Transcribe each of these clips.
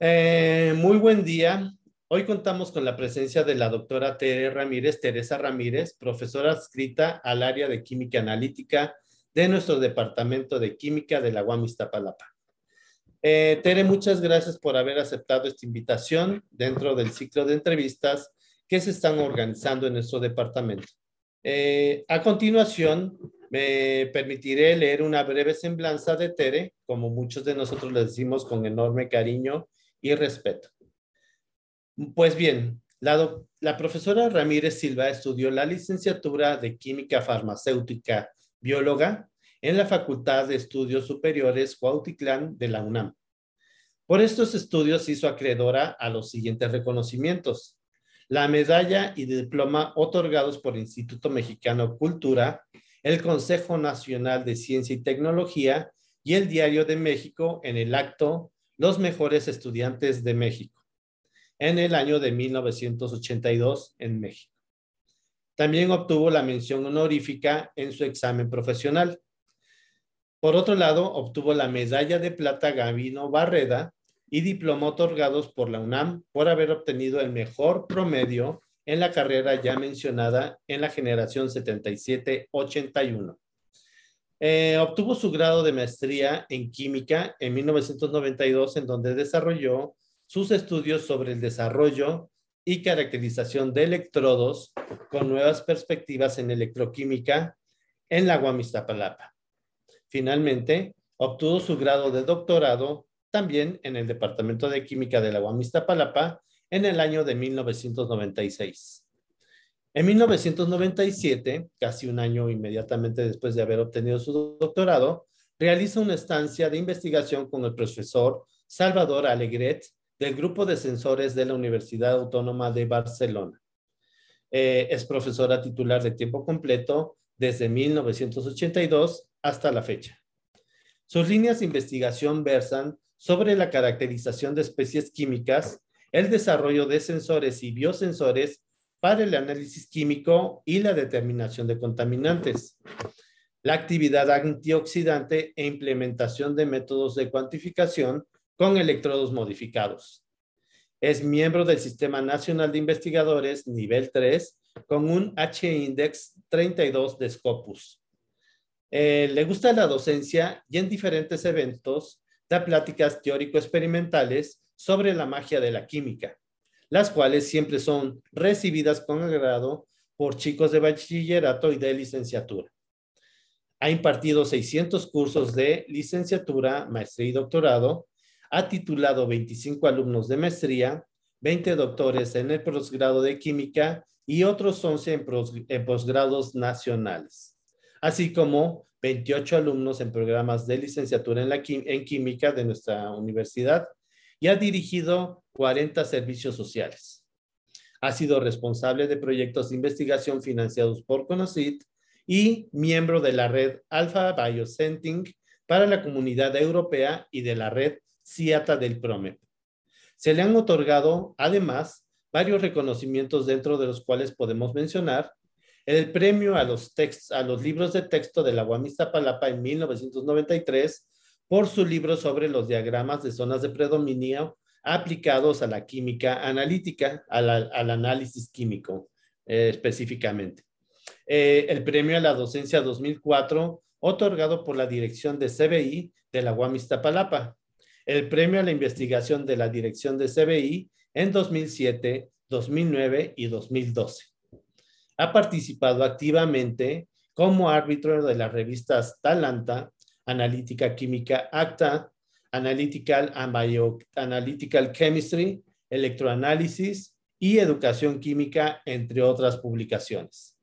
Eh, muy buen día. Hoy contamos con la presencia de la doctora Tere Ramírez, Teresa Ramírez, profesora adscrita al área de química analítica de nuestro departamento de química de la UAM Iztapalapa. Eh, Tere, muchas gracias por haber aceptado esta invitación dentro del ciclo de entrevistas que se están organizando en nuestro departamento. Eh, a continuación, me permitiré leer una breve semblanza de Tere, como muchos de nosotros le decimos con enorme cariño y respeto. Pues bien, la, profesora Ramírez Silva estudió la licenciatura de Química Farmacéutica Bióloga en la Facultad de Estudios Superiores Cuautitlán de la UNAM. Por estos estudios hizo acreedora a los siguientes reconocimientos. La medalla y diploma otorgados por el Instituto Mexicano Cultura, el Consejo Nacional de Ciencia y Tecnología y el Diario de México en el acto Los Mejores Estudiantes de México, en el año de 1982 en México. También obtuvo la mención honorífica en su examen profesional. Por otro lado, obtuvo la medalla de plata Gavino Barreda y diploma otorgados por la UNAM por haber obtenido el mejor promedio en la carrera ya mencionada en la generación 77-81. Eh, obtuvo su grado de maestría en química en 1992, en donde desarrolló sus estudios sobre el desarrollo y caracterización de electrodos con nuevas perspectivas en electroquímica en la Guamistapalapa. Finalmente, obtuvo su grado de doctorado también en el Departamento de Química de la Guamistapalapa en el año de 1996. En 1997, casi un año inmediatamente después de haber obtenido su doctorado, realiza una estancia de investigación con el profesor Salvador Alegret del Grupo de Sensores de la Universidad Autónoma de Barcelona. Eh, es profesora titular de tiempo completo desde 1982 hasta la fecha. Sus líneas de investigación versan sobre la caracterización de especies químicas, el desarrollo de sensores y biosensores para el análisis químico y la determinación de contaminantes, la actividad antioxidante e implementación de métodos de cuantificación con electrodos modificados. Es miembro del Sistema Nacional de Investigadores nivel 3 con un H-Index 32 de Scopus. Eh, le gusta la docencia y en diferentes eventos da pláticas teórico-experimentales sobre la magia de la química, las cuales siempre son recibidas con agrado por chicos de bachillerato y de licenciatura. Ha impartido 600 cursos de licenciatura, maestría y doctorado. Ha titulado 25 alumnos de maestría, 20 doctores en el posgrado de química y otros 11 en, posgrados nacionales, así como 28 alumnos en programas de licenciatura en, en química de nuestra universidad y ha dirigido 40 servicios sociales. Ha sido responsable de proyectos de investigación financiados por CONOCIT y miembro de la red Alpha Biocenting para la comunidad europea y de la red CIATA del PROMEP. Se le han otorgado, además, varios reconocimientos dentro de los cuales podemos mencionar el premio a los, a los libros de texto de la Guamista Palapa en 1993 por su libro sobre los diagramas de zonas de predominio aplicados a la química analítica, al, análisis químico eh, específicamente. Eh, el premio a la docencia 2004, otorgado por la dirección de CBI de la Guamista Palapa. El premio a la investigación de la dirección de CBI en 2007, 2009 y 2012 ha participado activamente como árbitro de las revistas Talanta, Analítica Química Acta, Analytical and Bioanalytical Chemistry, Electroanálisis y Educación Química, entre otras publicaciones.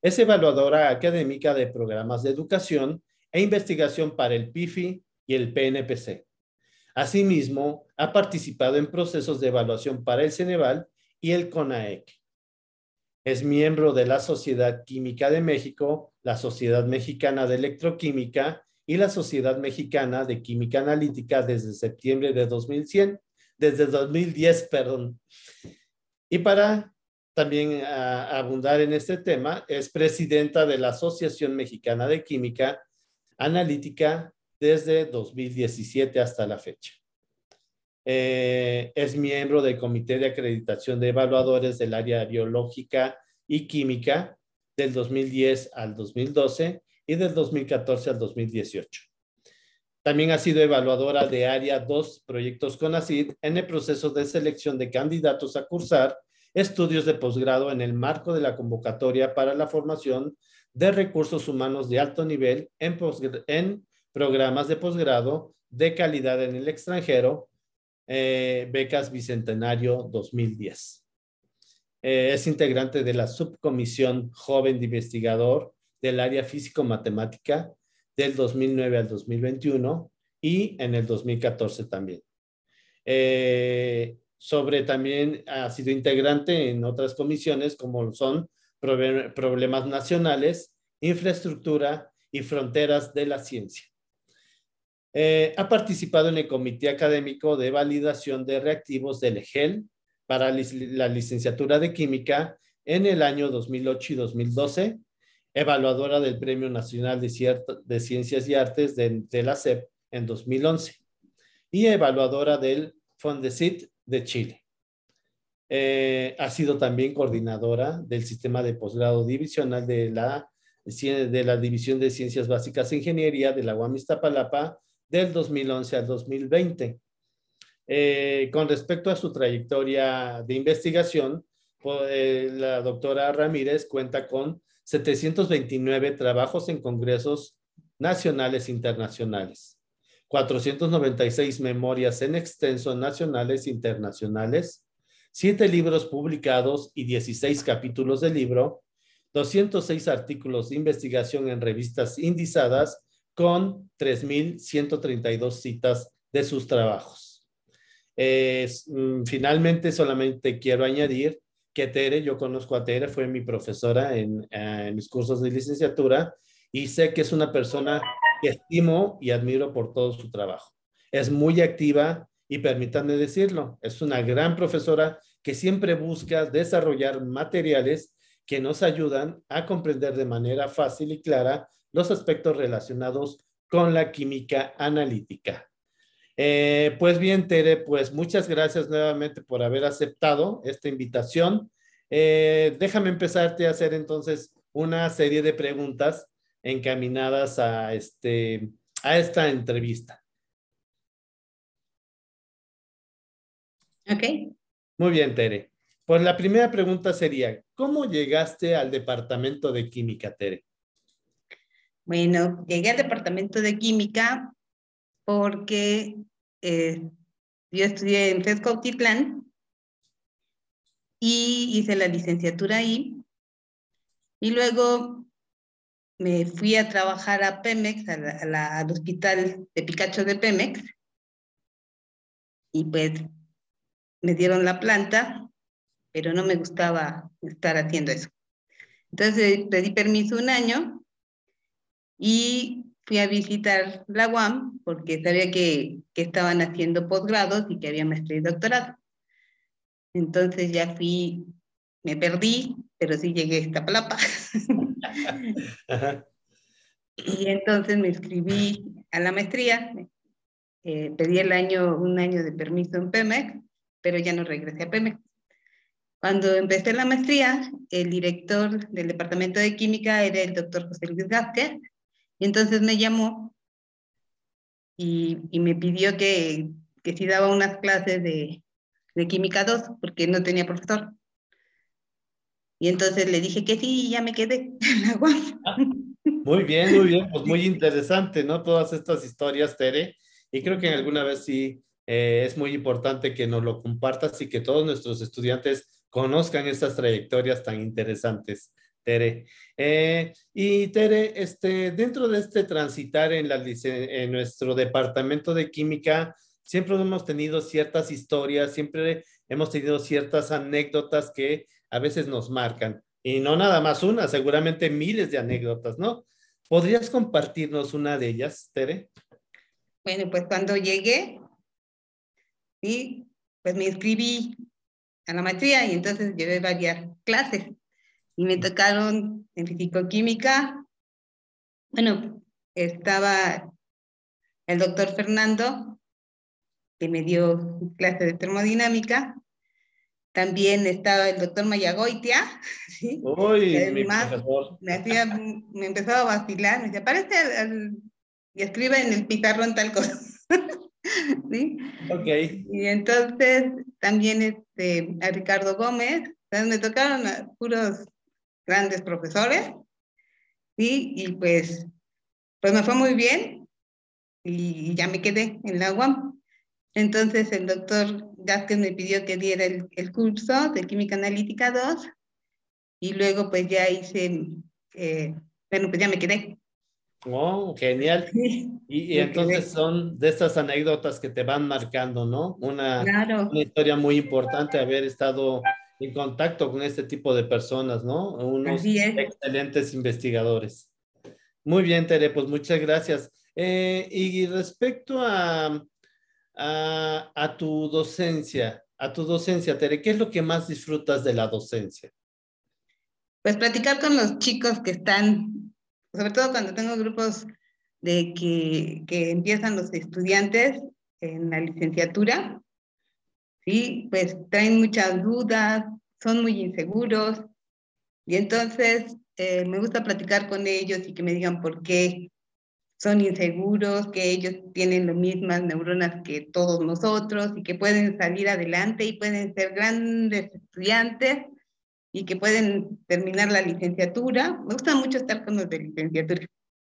Es evaluadora académica de programas de educación e investigación para el PIFI y el PNPC. Asimismo, ha participado en procesos de evaluación para el Ceneval y el CONAEC. Es miembro de la Sociedad Química de México, la Sociedad Mexicana de Electroquímica y la Sociedad Mexicana de Química Analítica desde septiembre de 2100, desde 2010, perdón. Y para también ah, abundar en este tema, es presidenta de la Asociación Mexicana de Química Analítica desde 2017 hasta la fecha. Eh, es miembro del Comité de Acreditación de Evaluadores del área biológica y química del 2010 al 2012 y del 2014 al 2018. También ha sido evaluadora de área dos proyectos CONACYT en el proceso de selección de candidatos a cursar estudios de posgrado en el marco de la convocatoria para la formación de recursos humanos de alto nivel en, en programas de posgrado de calidad en el extranjero, eh, becas Bicentenario 2010. Eh, es integrante de la subcomisión joven de investigador del área físico-matemática del 2009 al 2021 y en el 2014 también. Eh, sobre también ha sido integrante en otras comisiones como son problemas nacionales, infraestructura y fronteras de la ciencia. Eh, ha participado en el Comité Académico de Validación de Reactivos del EGEL para la licenciatura de Química en el año 2008 y 2012, evaluadora del Premio Nacional de, Ciencias y Artes de, la CEP en 2011 y evaluadora del Fondesit de Chile. Eh, ha sido también coordinadora del sistema de posgrado divisional de la, de la División de Ciencias Básicas e Ingeniería de la UAM Iztapalapa del 2011 al 2020. Eh, con respecto a su trayectoria de investigación, eh, la doctora Ramírez cuenta con 729 trabajos en congresos nacionales e internacionales, 496 memorias en extenso nacionales e internacionales, 7 libros publicados y 16 capítulos de libro, 206 artículos de investigación en revistas indizadas con 3.132 citas de sus trabajos. Mm, finalmente, solamente quiero añadir que Tere, yo conozco a Tere, fue mi profesora en, en, mis cursos de licenciatura y sé que es una persona que estimo y admiro por todo su trabajo. Es muy activa y permítanme decirlo, es una gran profesora que siempre busca desarrollar materiales que nos ayudan a comprender de manera fácil y clara los aspectos relacionados con la química analítica. Eh, pues bien, Tere, pues muchas gracias nuevamente por haber aceptado esta invitación. Eh, déjame empezarte a hacer entonces una serie de preguntas encaminadas a, este, a esta entrevista. Ok. Muy bien, Tere. Pues la primera pregunta sería, ¿cómo llegaste al departamento de química, Tere? Bueno, llegué al departamento de química porque eh, yo estudié en FESCO y hice la licenciatura ahí. Y luego me fui a trabajar a Pemex, al hospital de Picacho de Pemex. Y pues me dieron la planta, pero no me gustaba estar haciendo eso. Entonces pedí permiso un año y fui a visitar la UAM porque sabía que, que estaban haciendo posgrados y que había maestría y doctorado. Entonces ya fui, me perdí, pero sí llegué a esta palapa. y entonces me inscribí a la maestría, eh, pedí el año, un año de permiso en Pemex, pero ya no regresé a Pemex. Cuando empecé la maestría, el director del departamento de química era el doctor José Luis Gázquez, y entonces me llamó y, me pidió que, que si daba unas clases de, de Química 2, porque no tenía profesor. Y entonces le dije que sí, y ya me quedé en la ah, Muy bien, muy bien, pues muy interesante, ¿no? Todas estas historias, Tere. Y creo que alguna vez sí eh, es muy importante que nos lo compartas y que todos nuestros estudiantes conozcan estas trayectorias tan interesantes. Tere. Eh, y Tere, este, dentro de este transitar en, nuestro departamento de química, siempre hemos tenido ciertas historias, siempre hemos tenido ciertas anécdotas que a veces nos marcan. Y no nada más una, seguramente miles de anécdotas, ¿no? ¿Podrías compartirnos una de ellas, Tere? Bueno, pues cuando llegué, sí, pues me inscribí a la maestría y entonces llevé varias clases y me tocaron en físico-química. Bueno, estaba el doctor Fernando, que me dio clase de termodinámica. También estaba el doctor Mayagoitia, ¿sí? Uy, mi profesor. Me, hacía, me empezaba a vacilar, me decía, parece y escribe en el pizarrón tal cosa. ¿Sí? Ok. Y entonces también este, a Ricardo Gómez, me tocaron a puros grandes profesores, ¿sí? Y pues, pues me fue muy bien y ya me quedé en la UAM. Entonces el doctor Gasquez me pidió que diera el, el, curso de Química Analítica 2 y luego pues ya hice, eh, bueno, pues ya me quedé. Oh, genial. y, entonces son de estas anécdotas que te van marcando, ¿no? Una, una, historia muy importante haber estado en contacto con este tipo de personas, ¿no? Unos excelentes investigadores. Muy bien, Tere, pues muchas gracias. Eh, y respecto a, a, a, tu docencia, a tu docencia, Tere, ¿qué es lo que más disfrutas de la docencia? Pues platicar con los chicos que están, sobre todo cuando tengo grupos de que, que empiezan los estudiantes en la licenciatura, ¿sí? Pues traen muchas dudas, son muy inseguros, y entonces eh, me gusta platicar con ellos y que me digan por qué son inseguros, que ellos tienen las mismas neuronas que todos nosotros y que pueden salir adelante y pueden ser grandes estudiantes y que pueden terminar la licenciatura. Me gusta mucho estar con los de licenciatura.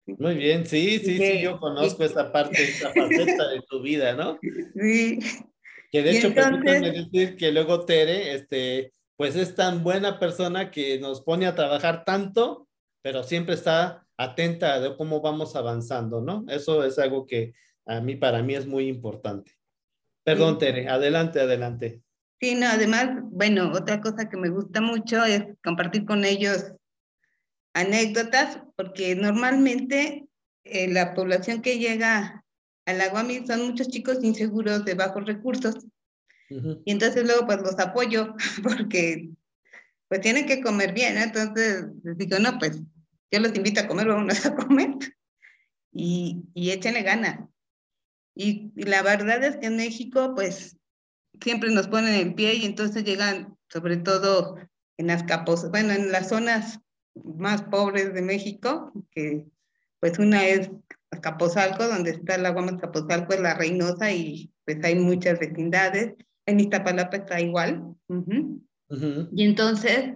Muy bien, sí, sí, sí, yo conozco esa parte, esa faceta de tu vida, ¿no? Sí. Que de hecho, permítanme decir que luego Tere, este, pues es tan buena persona que nos pone a trabajar tanto, pero siempre está atenta de cómo vamos avanzando, ¿no? Eso es algo que a mí, para mí es muy importante. Perdón, Tere, adelante, adelante. Sí, no, además, bueno, otra cosa que me gusta mucho es compartir con ellos anécdotas, porque normalmente eh, la población que llega al Aguami son muchos chicos inseguros de bajos recursos. Y entonces luego pues los apoyo porque pues tienen que comer bien, entonces les digo, no, pues yo los invito a comer, vamos a comer y, y échenle ganas. Y, y, la verdad es que en México pues siempre nos ponen el pie y entonces llegan sobre todo en las capos, bueno, en las zonas más pobres de México, que pues una es Capozalco, donde está el agua más Capozalco, es la Reynosa y pues hay muchas vecindades. En Iztapalapa está igual. Y entonces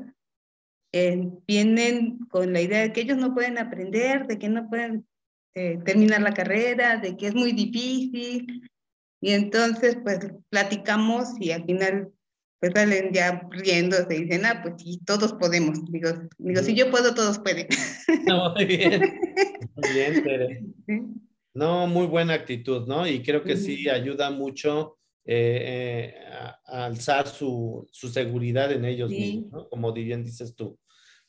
eh, vienen con la idea de que ellos no pueden aprender, de que no pueden eh, terminar la carrera, de que es muy difícil. Y entonces pues platicamos y al final pues salen ya riendo, se dicen, ah, pues sí, todos podemos. Digo, digo si yo puedo, todos pueden. No, muy bien. Muy bien, Tere. No, muy buena actitud, ¿no? Y creo que sí ayuda mucho eh, eh, a, alzar su, su, seguridad en ellos mismos, ¿no? Como bien dices tú.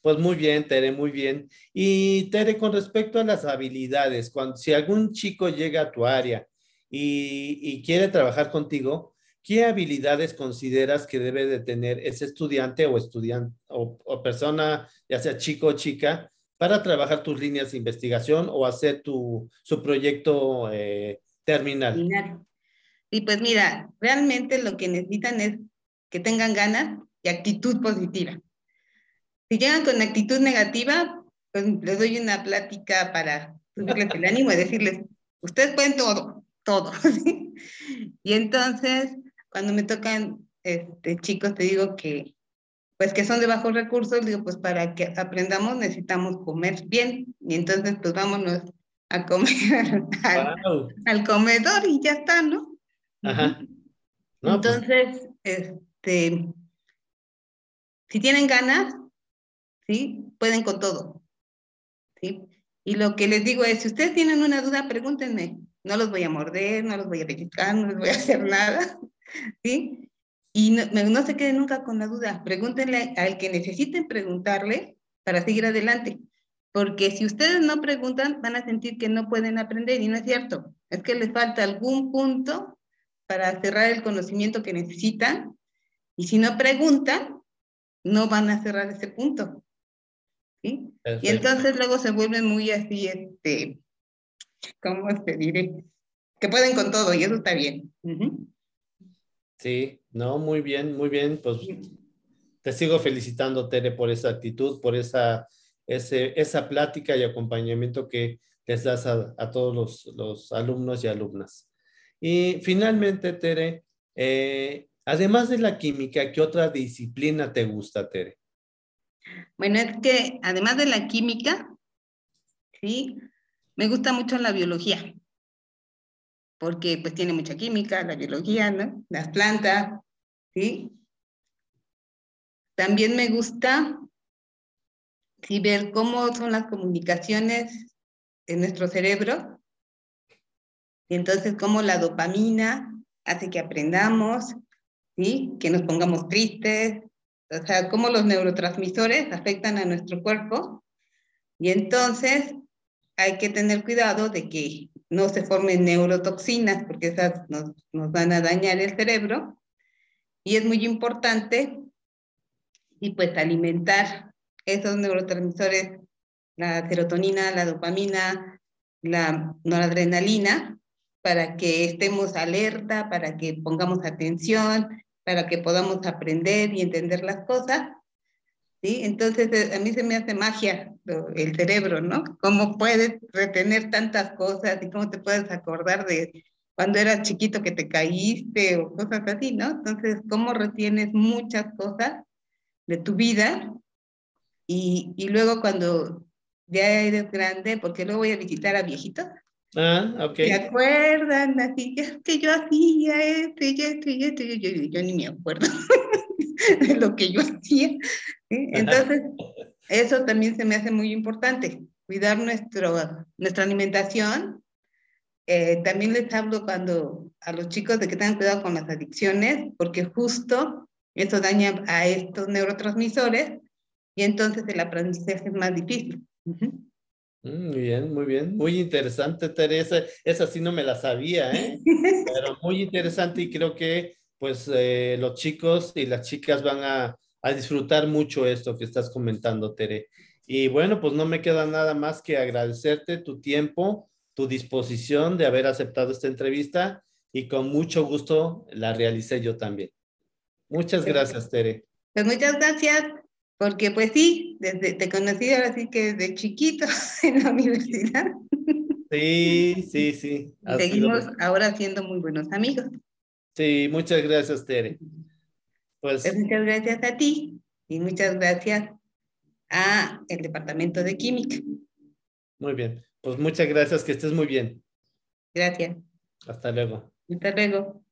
Pues muy bien, Tere, muy bien. Y Tere, con respecto a las habilidades, cuando si algún chico llega a tu área y, y quiere trabajar contigo, ¿qué habilidades consideras que debe de tener ese estudiante o estudiante o, persona, ya sea chico o chica, para trabajar tus líneas de investigación o hacer tu, su proyecto eh, terminal? Y pues mira, realmente lo que necesitan es que tengan ganas y actitud positiva. Si llegan con actitud negativa, pues les doy una plática para subirles el ánimo y decirles, ustedes pueden todo, todo. Y entonces, cuando me tocan este, chicos, te digo que, pues que son de bajos recursos, digo, pues para que aprendamos necesitamos comer bien. Y entonces, pues vámonos a comer al, comedor y ya está, ¿no? Ajá. Pues entonces, este, si tienen ganas, ¿sí? Pueden con todo, ¿sí? Y lo que les digo es, si ustedes tienen una duda, pregúntenme. No los voy a morder, no los voy a pellizcar, no les voy a hacer nada. ¿Sí? Y no, no se queden nunca con la duda. Pregúntenle al que necesiten preguntarle para seguir adelante. Porque si ustedes no preguntan, van a sentir que no pueden aprender y no es cierto. Es que les falta algún punto para cerrar el conocimiento que necesitan. Y si no preguntan, no van a cerrar ese punto. ¿sí? Y entonces luego se vuelven muy así, este, ¿cómo te diré? Que pueden con todo y eso está bien. Sí, no, muy bien, muy bien. Pues te sigo felicitando, Tere, por esa actitud, por esa, esa plática y acompañamiento que les das a, todos los, los, alumnos y alumnas. Y finalmente, Tere, eh, además de la química, ¿qué otra disciplina te gusta, Tere? Bueno, es que además de la química, sí, me gusta mucho la biología, porque pues tiene mucha química, la biología, ¿no? Las plantas, ¿sí? También me gusta sí, ver cómo son las comunicaciones en nuestro cerebro. Y entonces cómo la dopamina hace que aprendamos, ¿sí? que nos pongamos tristes, o sea, cómo los neurotransmisores afectan a nuestro cuerpo. Y entonces hay que tener cuidado de que no se formen neurotoxinas, porque esas nos, nos van a dañar el cerebro. Y es muy importante, y pues alimentar esos neurotransmisores la serotonina, la dopamina, la noradrenalina, para que estemos alerta, para que pongamos atención, para que podamos aprender y entender las cosas. ¿Sí? Entonces, eh, a mí se me hace magia el cerebro, ¿no? Cómo puedes retener tantas cosas y cómo te puedes acordar de cuando eras chiquito que te caíste o cosas así, ¿no? Entonces, cómo retienes muchas cosas de tu vida y, y luego cuando ya eres grande, porque luego voy a visitar a viejitos. Ah, ok. ¿Se acuerdan? Así, es que yo hacía esto y esto y esto, yo, yo, ni me acuerdo de lo que yo hacía. Entonces, eso también se me hace muy importante, cuidar nuestro, nuestra alimentación. Eh, también les hablo cuando a los chicos de que tengan cuidado con las adicciones, porque justo eso daña a estos neurotransmisores y entonces el aprendizaje es más difícil. Mm, muy bien, muy bien. Muy interesante, Teresa. Esa sí no me la sabía, ¿eh? Pero muy interesante y creo que pues eh, los chicos y las chicas van a, a, disfrutar mucho esto que estás comentando, Tere. Y bueno, pues no me queda nada más que agradecerte tu tiempo, tu disposición de haber aceptado esta entrevista y con mucho gusto la realicé yo también. Muchas gracias, Tere. Pues muchas gracias. Porque pues sí, desde, te conocí ahora sí que desde chiquito en la universidad. Sí, sí, sí. Seguimos ahora siendo muy buenos amigos. Sí, muchas gracias, Tere. Pues, pues, muchas gracias a ti y muchas gracias a el Departamento de Química. Muy bien. Pues muchas gracias, que estés muy bien. Gracias. Hasta luego. Hasta luego.